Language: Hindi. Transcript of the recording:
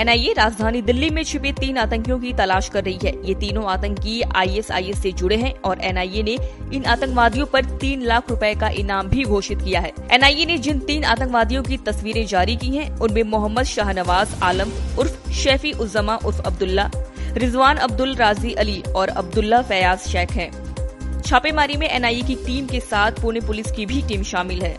एनआईए राजधानी दिल्ली में छिपे तीन आतंकियों की तलाश कर रही है। ये तीनों आतंकी आईएसआईएस से जुड़े हैं और एनआईए ने इन आतंकवादियों पर तीन लाख रुपए का इनाम भी घोषित किया है। एनआईए ने जिन तीन आतंकवादियों की तस्वीरें जारी की हैं, उनमें मोहम्मद शाहनवाज आलम उर्फ़ शेफी उज्जमा उर्फ़ अब्दुल्ला, रिजवान अब्दुल राज़ी अली और अब्दुल्ला फयाज शेख हैं। छापेमारी में एनआईए की टीम के साथ पुणे पुलिस की भी टीम शामिल है।